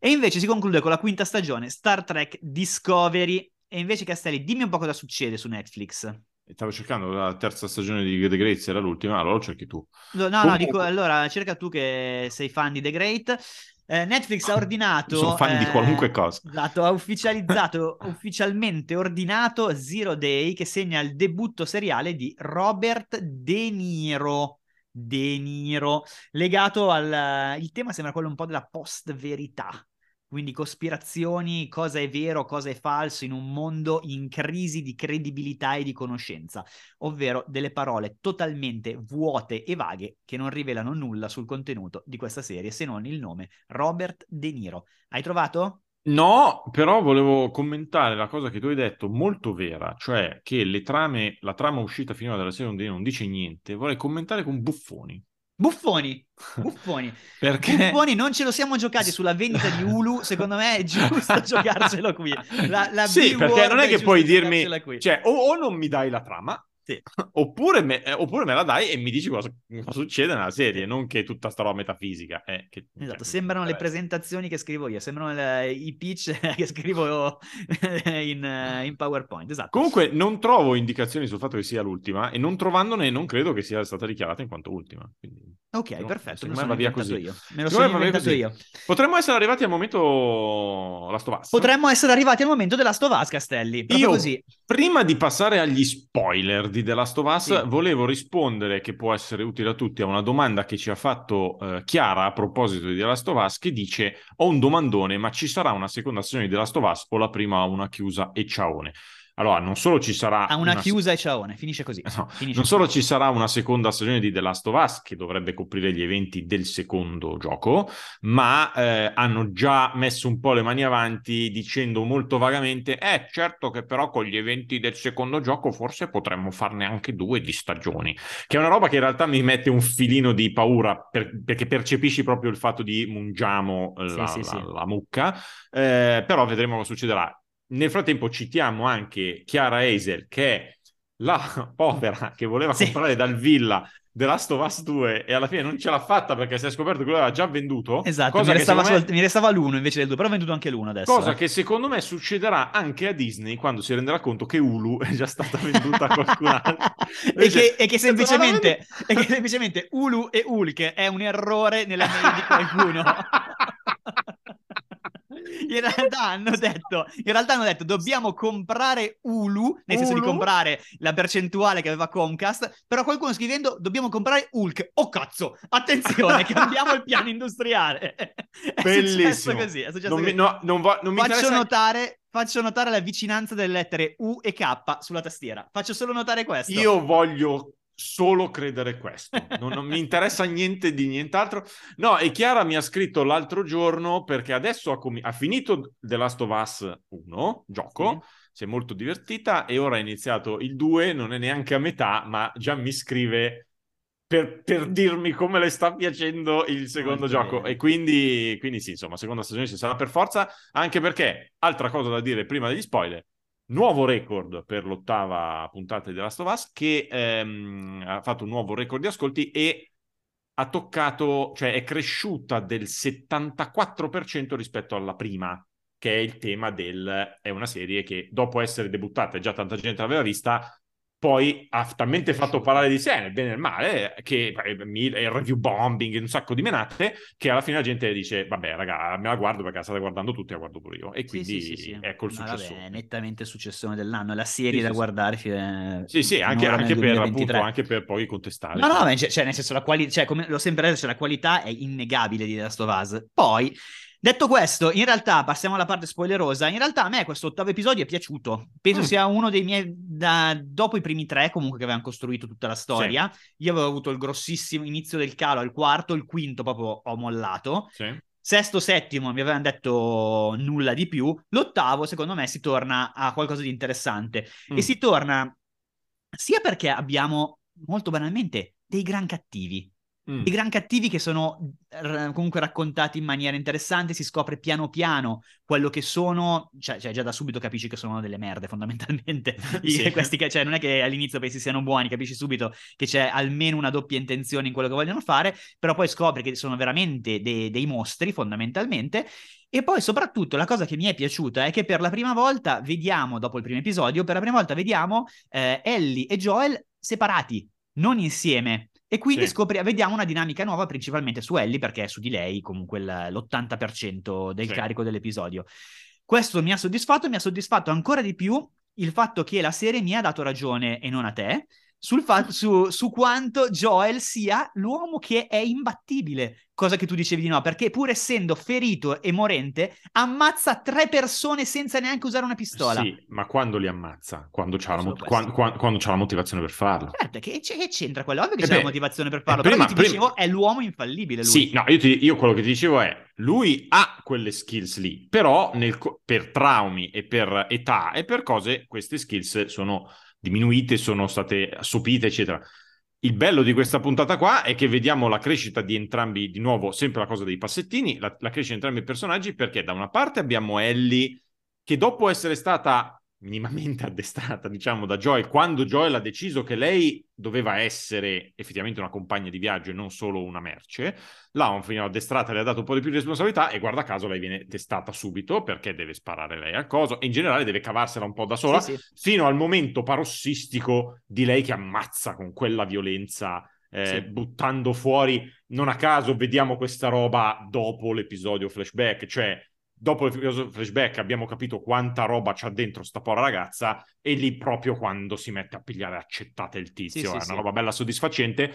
E invece si conclude con la quinta stagione, Star Trek Discovery. E invece, Castelli, dimmi un po' cosa succede su Netflix. Stavo cercando la terza stagione di The Great, era l'ultima, allora lo cerchi tu. No, no, Comunque- dico, allora, cerca tu che sei fan di The Great. Eh, Netflix ha ordinato... Sono fan di eh, qualunque cosa. Esatto, ha ufficializzato, ufficialmente ordinato Zero Day, che segna il debutto seriale di Robert De Niro. De Niro, legato al... Il tema sembra quello un po' della post-verità. Quindi cospirazioni, cosa è vero, cosa è falso in un mondo in crisi di credibilità e di conoscenza, ovvero delle parole totalmente vuote e vaghe che non rivelano nulla sul contenuto di questa serie se non il nome Robert De Niro. Hai trovato? No, però volevo commentare la cosa che tu hai detto, molto vera, cioè che le trame, la trama uscita finora dalla serie non- dice niente. Vorrei commentare con buffoni. Buffoni, buffoni. Perché Buffoni non ce lo siamo giocati sulla vendita di Hulu, secondo me è giusto giocarcelo qui. La, la sì, perché non è che puoi dirmi, cioè, o, o non mi dai la trama, Sì. oppure, me, eh, oppure me la dai e mi dici cosa, cosa succede nella serie, non che tutta sta roba metafisica. eh, che- cioè, Esatto, non sembrano le presentazioni che scrivo io, sembrano le- i pitch che scrivo in, in PowerPoint, esatto. Comunque non trovo indicazioni sul fatto che sia l'ultima e non trovandone non credo che sia stata dichiarata in quanto ultima. Quindi, Ok, secondo- perfetto, me va via così. io. Me lo sono inventato io. Potremmo essere arrivati al momento Last of Us. Potremmo essere arrivati al momento della Stovaz, Castelli, proprio Io, così. Prima di passare agli spoiler di The Last of Us, Sì. volevo rispondere, che può essere utile a tutti, a una domanda che ci ha fatto eh, Chiara a proposito di The Last of Us, che dice, ho un domandone, ma ci sarà una seconda stagione di The Last of Us o la prima ha una chiusa e ciaone? Allora, non solo ci sarà... Ha una una- chiusa e ciaone, finisce così. No, Finisce non solo ci sarà una seconda stagione di The Last of Us che dovrebbe coprire gli eventi del secondo gioco, ma eh, hanno già messo un po' le mani avanti dicendo molto vagamente, eh certo che però con gli eventi del secondo gioco forse potremmo farne anche due di stagioni, che è una roba che in realtà mi mette un filino di paura per- perché percepisci proprio il fatto di mungiamo eh, Sì, la, sì, la- sì. la mucca, eh, però vedremo cosa succederà. Nel frattempo citiamo anche Chiara Hazel, che è la povera che voleva Sì. comprare dal Villa The Last of Us 2 e alla fine non ce l'ha fatta perché si è scoperto che lo aveva già venduto. Esatto, cosa mi restava, me- sol- mi restava l'uno invece del due, però ho venduto anche l'uno adesso. Cosa eh. che secondo me succederà anche a Disney quando si renderà conto che Hulu è già stata venduta a qualcun altro. e, che, e che semplicemente, e che semplicemente Ulu e Hulk è un errore nella mail di qualcuno. In realtà hanno detto, in realtà hanno detto dobbiamo comprare Ulu, nel senso di Hulu? comprare la percentuale che aveva Comcast, però qualcuno scrivendo dobbiamo comprare Hulk. Oh cazzo, attenzione, cambiamo il piano industriale. È Bellissimo. così, è Non mi, no, non va- non mi Faccio notare, faccio notare la vicinanza delle lettere U e K sulla tastiera. Faccio solo notare questo. Io voglio solo credere questo, non, non mi interessa niente di nient'altro. No, e Chiara mi ha scritto l'altro giorno perché adesso ha, comi- ha finito The Last of Us 1, gioco, si è molto divertita e ora ha iniziato il 2, non è neanche a metà, ma già mi scrive per, per dirmi come le sta piacendo il secondo Molto gioco. bene. E quindi, quindi sì, insomma, seconda stagione ci sarà per forza, anche perché, altra cosa da dire prima degli spoiler, nuovo record per l'ottava puntata di The Last of Us che ehm, ha fatto un nuovo record di ascolti e ha toccato, cioè è cresciuta del 74% rispetto alla prima, che è il tema del... è una serie che dopo essere debuttata e già tanta gente l'aveva vista, poi ha talmente fatto parlare di sé, nel bene e nel male, che eh, il review bombing, un sacco di menate, che alla fine la gente dice, vabbè raga, me la guardo perché la state guardando tutti, la guardo pure io. E quindi sì, sì, sì. ecco il successo. è nettamente il successone dell'anno, è la serie da guardare. fino- Sì, sì, anche, anche per, 2023. appunto, anche per poi contestare. No, no, cioè, cioè, nel senso, la qualità, cioè, come l'ho sempre detto, cioè, la qualità è innegabile di The Last of Us. Poi, detto questo, in realtà, passiamo alla parte spoilerosa, in realtà a me questo ottavo episodio è piaciuto. Penso Mm. sia uno dei miei, da- dopo i primi tre comunque che avevano costruito tutta la storia, io avevo avuto il grossissimo inizio del calo al quarto, il quinto proprio ho mollato. Sì. Sesto, settimo mi avevano detto nulla di più. L'ottavo, secondo me, si torna a qualcosa di interessante. Mm. E si torna sia perché abbiamo, molto banalmente, dei gran cattivi. Mm. I gran cattivi che sono r- comunque raccontati in maniera interessante, si scopre piano piano quello che sono, cioè, cioè già da subito capisci che sono delle merde fondamentalmente. Sì. questi cioè, non è che all'inizio pensi siano buoni, capisci subito che c'è almeno una doppia intenzione in quello che vogliono fare, però poi scopri che sono veramente de- dei mostri fondamentalmente. E poi soprattutto la cosa che mi è piaciuta è che per la prima volta vediamo, dopo il primo episodio, per la prima volta vediamo eh, Ellie e Joel separati, non insieme. E quindi Sì. scopri- vediamo una dinamica nuova principalmente su Ellie, perché è su di lei comunque il- l'80% del Sì. carico dell'episodio. Questo mi ha soddisfatto, mi ha soddisfatto ancora di più il fatto che la serie mi ha dato ragione e non a te, sul fatto, su, su quanto Joel sia l'uomo che è imbattibile, cosa che tu dicevi di no, perché pur essendo ferito e morente, ammazza tre persone senza neanche usare una pistola. Sì, ma quando li ammazza? Quando c'ha, la, Solo mot- questo. quan- quan- quando c'ha la motivazione per farlo. Certo, che, che c'entra quello? Ovvio che Eh c'è beh, la motivazione per farlo, eh, però prima- io ti prima- dicevo, è l'uomo infallibile lui. Sì, no, io, ti- io quello che ti dicevo è, lui ha quelle skills lì, però nel per traumi e per età e per cose, queste skills sono diminuite, sono state assopite, eccetera. Il bello di questa puntata qua è che vediamo la crescita di entrambi, di nuovo, sempre la cosa dei passettini, la, la crescita di entrambi i personaggi, perché da una parte abbiamo Ellie che dopo essere stata minimamente addestrata, diciamo, da Joel, quando Joel ha deciso che lei doveva essere effettivamente una compagna di viaggio e non solo una merce, l'ha un fino addestrata, le ha dato un po' di più di responsabilità e guarda caso lei viene testata subito perché deve sparare lei al coso e in generale deve cavarsela un po' da sola, Sì, sì. fino al momento parossistico di lei che ammazza con quella violenza, eh, Sì. buttando fuori. Non a caso vediamo questa roba dopo l'episodio flashback, cioè dopo l'episodio flashback abbiamo capito quanta roba c'ha dentro sta povera ragazza e lì proprio quando si mette a pigliare accettate il tizio, Sì, sì, è una sì. roba bella soddisfacente.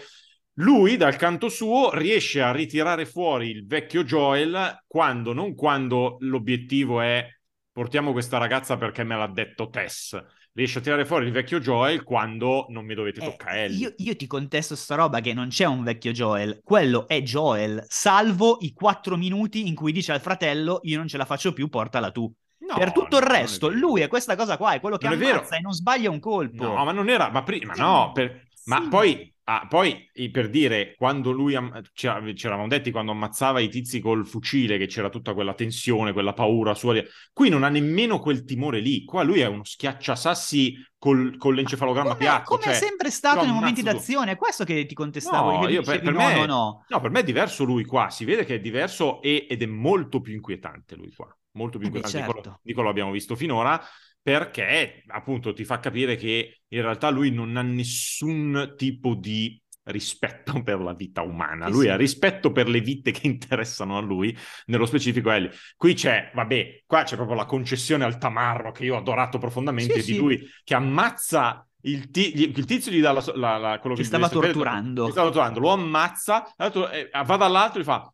Lui, dal canto suo, riesce a ritirare fuori il vecchio Joel quando, non quando l'obiettivo è portiamo questa ragazza perché me l'ha detto Tess. Riesce a tirare fuori il vecchio Joel quando non mi dovete Eh, toccare Ellie. io, io ti contesto sta roba che non c'è un vecchio Joel, quello è Joel, salvo i quattro minuti in cui dice al fratello io non ce la faccio più, portala tu. No, per tutto no, il è resto, vero. lui è questa cosa qua, è quello che Non è vero. ammazza e non sbaglia un colpo. No, ma non era, ma prima, no, per- ma Sì. poi, ah, poi per dire, quando lui, am- ci ci eravamo detti, quando ammazzava i tizi col fucile, che c'era tutta quella tensione, quella paura sua, qui non ha nemmeno quel timore lì, qua lui è uno schiacciasassi col, con l'encefalogramma come, piatto, come cioè, è sempre stato nei momenti ammazzo tu. d'azione, è questo che ti contestavo. No, che per- per no, me- no, no. No, per me è diverso lui qua, si vede che è diverso e- ed è molto più inquietante lui qua, molto più Eh inquietante di, quello, certo. di quello abbiamo visto finora, perché appunto ti fa capire che in realtà lui non ha nessun tipo di rispetto per la vita umana, Sì, lui sì. ha rispetto per le vite che interessano a lui, nello specifico Ellie. Qui c'è, vabbè, qua c'è proprio la concessione al tamarro che io ho adorato profondamente Sì, di lui che ammazza il, gli- il tizio gli dà la, la- la- quello Che che stava gli torturando. che stava torturando, lo ammazza, eh, va dall'altro e fa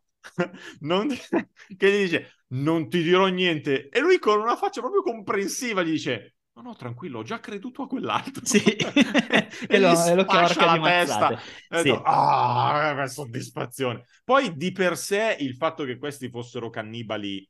non, che gli dice non ti dirò niente. E lui con una faccia proprio comprensiva gli dice no no tranquillo ho già creduto a quell'altro. Sì. e, E lo- e lo la testa. Sì. detto, ah che soddisfazione. Poi di per sé il fatto che questi fossero cannibali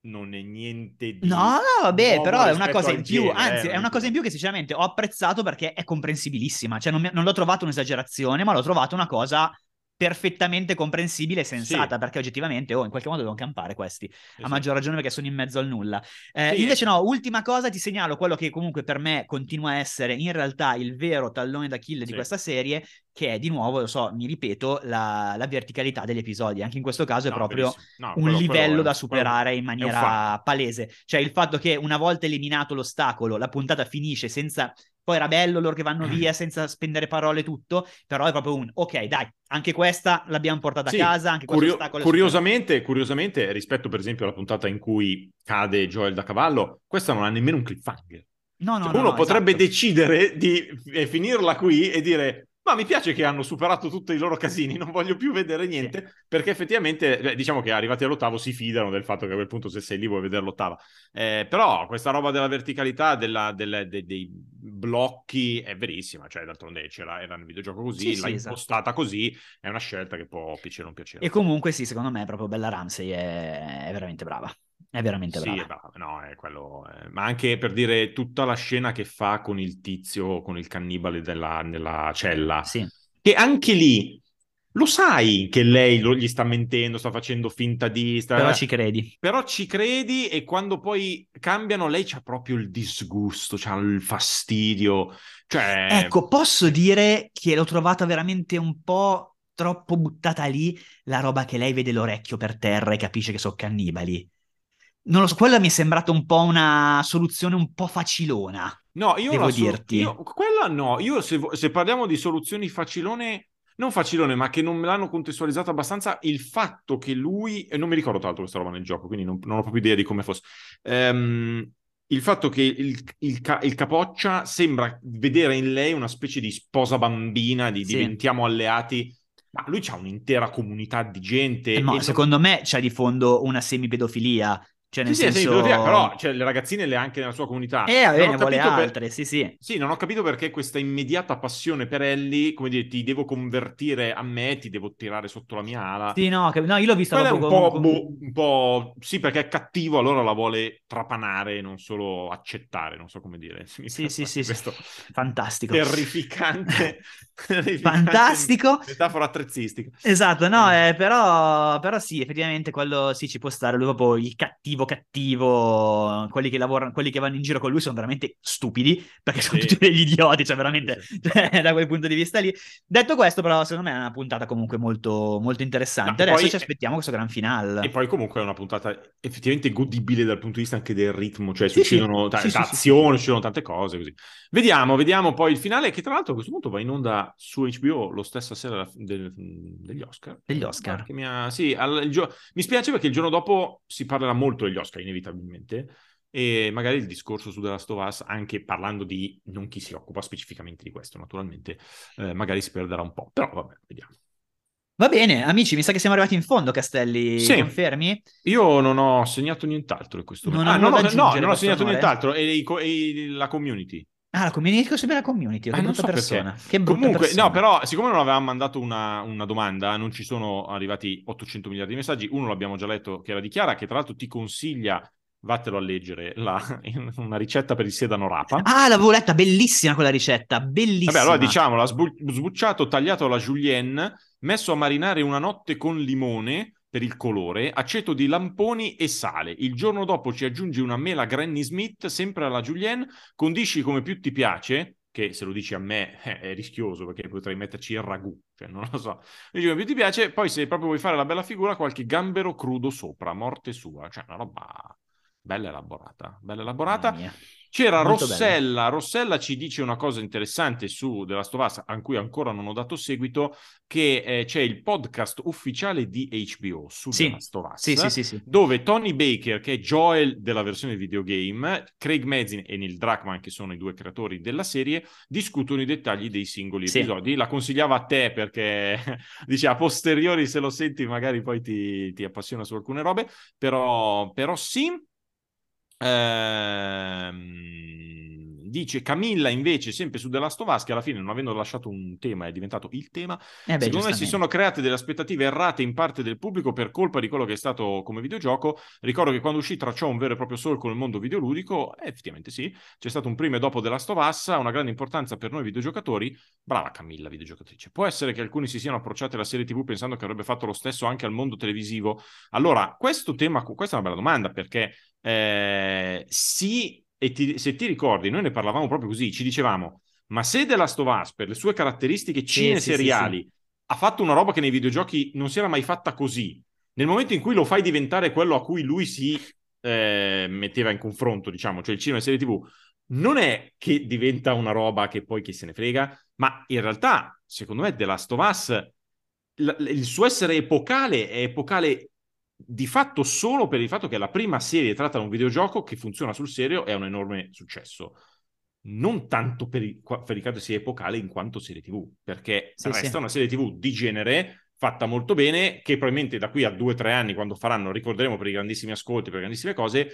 non è niente di No, no, vabbè, però è una cosa in più, genere, anzi eh, è una cosa in più che sinceramente ho apprezzato perché è comprensibilissima, cioè non, mi- non l'ho trovato un'esagerazione, ma l'ho trovato una cosa perfettamente comprensibile e sensata, Sì. perché oggettivamente, oh, in qualche modo devono campare questi, a Esatto. maggior ragione perché sono in mezzo al nulla. Eh, Sì, invece no, ultima cosa, ti segnalo quello che comunque per me continua a essere in realtà il vero tallone d'Achille di Sì. questa serie, che è di nuovo, lo so, mi ripeto, la, la verticalità degli episodi, anche in questo caso è No, proprio. No, un quello- quello livello è- da quello- superare in maniera palese. Cioè il fatto che una volta eliminato l'ostacolo, la puntata finisce senza... Poi era bello loro che vanno via senza spendere parole e tutto, però è proprio un ok, dai, anche questa l'abbiamo portata Sì, a casa, anche curio- curiosamente, curiosamente, rispetto per esempio alla puntata in cui cade Joel da cavallo, questa non ha nemmeno un cliffhanger. No, no, Cioè, no, uno no, potrebbe esatto. decidere di eh, finirla qui e dire ma mi piace che hanno superato tutti i loro casini, non voglio più vedere niente, sì. perché effettivamente, beh, diciamo che arrivati all'ottavo si fidano del fatto che a quel punto se sei lì vuoi vedere l'ottava. Eh, però questa roba della verticalità, della, della, de, dei blocchi, è verissima, cioè d'altronde c'era, era nel videogioco così, sì, l'ha sì, esatto. impostata esatto. così, è una scelta che può piacere o non piacere. E comunque sì, secondo me proprio Bella Ramsey è, è veramente brava. È veramente brava. Sì, è brava. No, è quello. Eh, ma anche per dire tutta la scena che fa con il tizio, con il cannibale della, nella cella. Sì. Che anche lì lo sai che lei lo, gli sta mentendo, sta facendo finta di... Sta... Però ci credi. Però ci credi e quando poi cambiano lei c'ha proprio il disgusto, c'ha il fastidio. Cioè... Ecco, posso dire che l'ho trovata veramente un po' troppo buttata lì la roba che lei vede l'orecchio per terra e capisce che sono cannibali non lo so, quella mi è sembrata un po' una soluzione un po' facilona. No, io devo so- dirti. Io, quella no, io se, se, parliamo di soluzioni facilone, non facilone, ma che non me l'hanno contestualizzato abbastanza, il fatto che lui, e non mi ricordo tra l'altro questa roba nel gioco, quindi non, non ho proprio idea di come fosse, um, il fatto che il, il, il, capoccia sembra vedere in lei una specie di sposa bambina, di sì. diventiamo alleati ma lui c'ha un'intera comunità di gente. Eh, no, secondo non... me c'è di fondo una semipedofilia cioè, nel sì, senso... sì, però cioè, le ragazzine le ha anche nella sua comunità. Eh, va bene, vuole altre, per... sì, sì. Sì, non ho capito perché questa immediata passione per Ellie, come dire, ti devo convertire a me, ti devo tirare sotto la mia ala. Sì, no, no io l'ho vista un po', boh, un po'... Sì, perché è cattivo, allora la vuole trapanare, non solo accettare, non so come dire. Mi sì, sì, sì, questo fantastico. Terrificante. terrificante Fantastico. Metafora attrezzistica. Esatto, no, eh, però, però sì, effettivamente quello sì ci può stare, lui proprio il cattivo cattivo cattivo, quelli che lavorano, quelli che vanno in giro con lui sono veramente stupidi, perché sono sì. tutti degli idioti, cioè veramente sì. cioè, da quel punto di vista lì. Detto questo, però, secondo me è una puntata comunque molto, molto interessante. No, Adesso poi, ci aspettiamo questo gran finale. E poi comunque è una puntata effettivamente godibile dal punto di vista anche del ritmo, cioè sì, succedono t- azioni, succedoano tante cose così. Vediamo, vediamo poi il finale che tra l'altro a questo punto va in onda su HBO lo stessa sera del, degli Oscar. Degli Oscar. Mi, ha, sì, al, gio- mi spiace perché il giorno dopo si parlerà molto degli Oscar, inevitabilmente. E magari il discorso su The Last of Us, anche parlando di non chi si occupa specificamente di questo, naturalmente, eh, magari si perderà un po'. Però vabbè, vediamo. Va bene, amici, mi sa che siamo arrivati in fondo, Castelli. Sì. Confermi? Io non ho segnato nient'altro in questo momento. Ah, no, no, no, non ho segnato nient'altro. E, e, la community. Ah, la community, cos'è la community? Che ah, brutta so persona. Perché. Che brutta Comunque, persona. no, però, siccome non avevamo mandato una, una, domanda, non ci sono arrivati 800 miliardi di messaggi. Uno l'abbiamo già letto, che era di Chiara, che tra l'altro ti consiglia vattelo a leggere, la, una ricetta per il sedano rapa. Ah, l'avevo letta, bellissima quella ricetta, bellissima. Vabbè, allora diciamola, sbu- sbucciato, tagliato alla julienne, messo a marinare una notte con limone per il colore, aceto di lamponi e sale. Il giorno dopo ci aggiungi una mela Granny Smith, sempre alla julienne, condisci come più ti piace, che se lo dici a me eh, è rischioso perché potrei metterci il ragù, cioè non lo so. Dici come più ti piace, poi se proprio vuoi fare la bella figura, qualche gambero crudo sopra, morte sua, cioè una roba bella elaborata, bella elaborata. C'era Molto Rossella, bello. Rossella ci dice una cosa interessante su The Last of Us, a cui ancora non ho dato seguito, che eh, c'è il podcast ufficiale di HBO su sì. The Last of Us, sì, sì, sì, dove Tony Baker, che è Joel della versione videogame, Craig Mazin e Neil Druckmann, che sono i due creatori della serie, discutono i dettagli dei singoli episodi. La consigliava a te perché, dice, a posteriori se lo senti magari poi ti, ti appassiona su alcune robe, però, però sì, Ehm, dice Camilla invece sempre su The Last of Us che alla fine non avendo lasciato un tema è diventato il tema. Eh beh, secondo me si sono create delle aspettative errate in parte del pubblico per colpa di quello che è stato come videogioco. Ricordo che quando uscì tracciò un vero e proprio solco nel mondo videoludico eh, effettivamente sì c'è stato un prima e dopo The Last of Us una grande importanza per noi videogiocatori. Brava Camilla videogiocatrice. Può essere che alcuni si siano approcciati alla serie tv pensando che avrebbe fatto lo stesso anche al mondo televisivo. Allora questo tema questa è una bella domanda perché eh, sì, e ti, se ti ricordi, noi ne parlavamo proprio così, ci dicevamo, ma se The Last of Us, per le sue caratteristiche cineseriali, sì, sì, sì, ha fatto una roba che nei videogiochi non si era mai fatta così, nel momento in cui lo fai diventare quello a cui lui si eh, metteva in confronto, diciamo, cioè il cinema e serie TV, non è che diventa una roba che poi chi se ne frega, ma in realtà, secondo me, The Last of Us, l- il suo essere epocale è epocale di fatto solo per il fatto che è la prima serie tratta da un videogioco che funziona sul serio ha un enorme successo. non tanto per il, per il caso sia epocale in quanto serie TV, perché Sì, resta sì. una serie TV di genere fatta molto bene, che probabilmente da qui a due o tre anni, quando faranno, ricorderemo per i grandissimi ascolti, per le grandissime cose,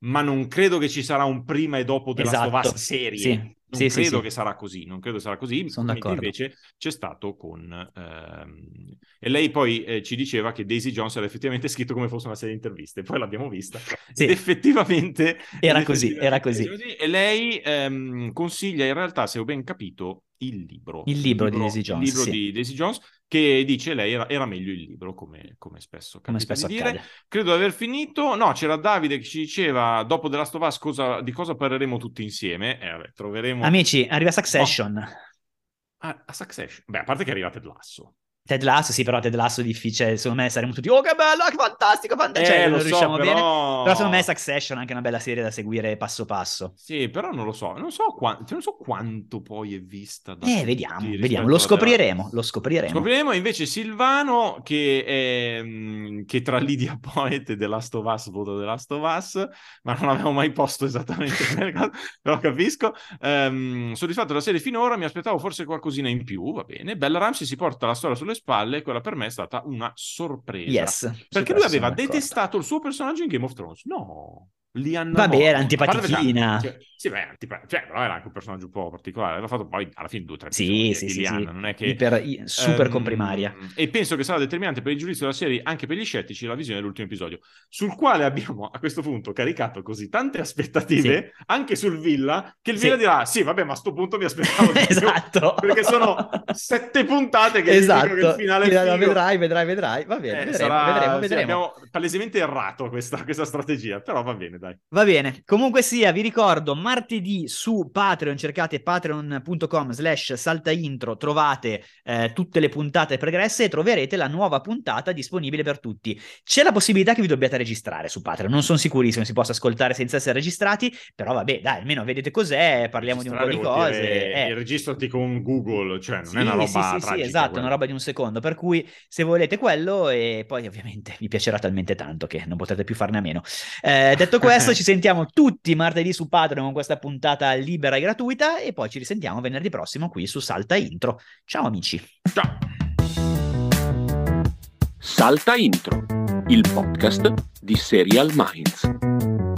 ma non credo che ci sarà un prima e dopo della Esatto. Serie. Sì. Non Sì, sì, credo sì. che sarà così, non credo sarà così, Sono d'accordo. invece c'è stato con... ehm, E lei poi eh, ci diceva che Daisy Jones era effettivamente scritto come fosse una serie di interviste, poi l'abbiamo vista. Sì. Ed effettivamente... Era ed così, effettivamente era così. E lei ehm, consiglia in realtà, se ho ben capito, il libro. Il libro di Daisy Jones, Il libro sì. di Daisy Jones, che dice lei era, era meglio il libro, come, come spesso Come spesso di dire. accade. Credo di aver finito. No, c'era Davide che ci diceva dopo The Last of Us cosa- di cosa parleremo tutti insieme. Eh, vabbè, troveremo Amici, arriva Succession. Ah, a Succession. Beh, a parte che è arrivato Ted Lasso. Ted Lasso, sì, però Ted Lasso è difficile. Secondo me saremo tutti, oh che bello, che fantastico, fantastico. Cioè, Eh, lo non so, riusciamo però... bene. Però secondo me Succession è anche una bella serie da seguire passo passo. Sì, però non lo so. Non so, qua- non so quanto poi è vista da Eh, vediamo, vediamo. Lo scopriremo, lo scopriremo. Scopriremo invece Silvano che, è, mh, che tra Lydia Poet e The Last of Us vota The Last of Us, ma non avevo mai posto esattamente quelle cose, però capisco. Ehm, soddisfatto della serie finora, mi aspettavo forse qualcosina in più, va bene. Bella Ramsey si porta la storia sulle spalle, quella per me è stata una sorpresa. Yes. Perché lui aveva d'accordo. detestato il suo personaggio in Game of Thrones. No, Lianna Vabbè, Mormont. era antipatichina. cioè, sì, beh, antipa- cioè, però era anche un personaggio un po' particolare. Aveva fatto poi alla fine due o tre Sì, episodi sì, di sì, Lianna, sì. non è che... Iper- i- super Ehm, comprimaria. E penso che sarà determinante per il giudizio della serie anche per gli scettici la visione dell'ultimo episodio, sul quale abbiamo a questo punto caricato così tante aspettative anche sul Villa che il Sì. Villa dirà: Sì, vabbè, ma a sto punto mi aspettavo di più", esatto. perché sono sette puntate che esatto. che il finale è Sì. Vedrai, vedrai, vedrai. Va bene, Eh, vedremo, sarà- vedremo, sì, vedremo. abbiamo palesemente errato questa, questa strategia, però va bene, dai. Va bene, comunque sia, vi ricordo, martedì su Patreon, cercate patreon.com slash saltaintro, trovate eh, tutte le puntate pregresse e troverete la nuova puntata disponibile per tutti. C'è la possibilità che vi dobbiate registrare su Patreon, non sono sicurissimo si possa ascoltare senza essere registrati, però vabbè, dai, almeno vedete cos'è, parliamo di un po' di cose. dire- eh. registrati con Google, cioè non Sì, è una roba sì, sì, sì, tragica. esatto, quella. una roba di un secondo. Per cui se volete quello, e poi ovviamente vi piacerà talmente tanto che non potrete più farne a meno. Eh, detto questo, ci sentiamo tutti martedì su Patreon con questa puntata libera e gratuita, e poi ci risentiamo venerdì prossimo qui su Salta Intro. Ciao amici. Ciao. Salta Intro, il podcast di Serial Minds.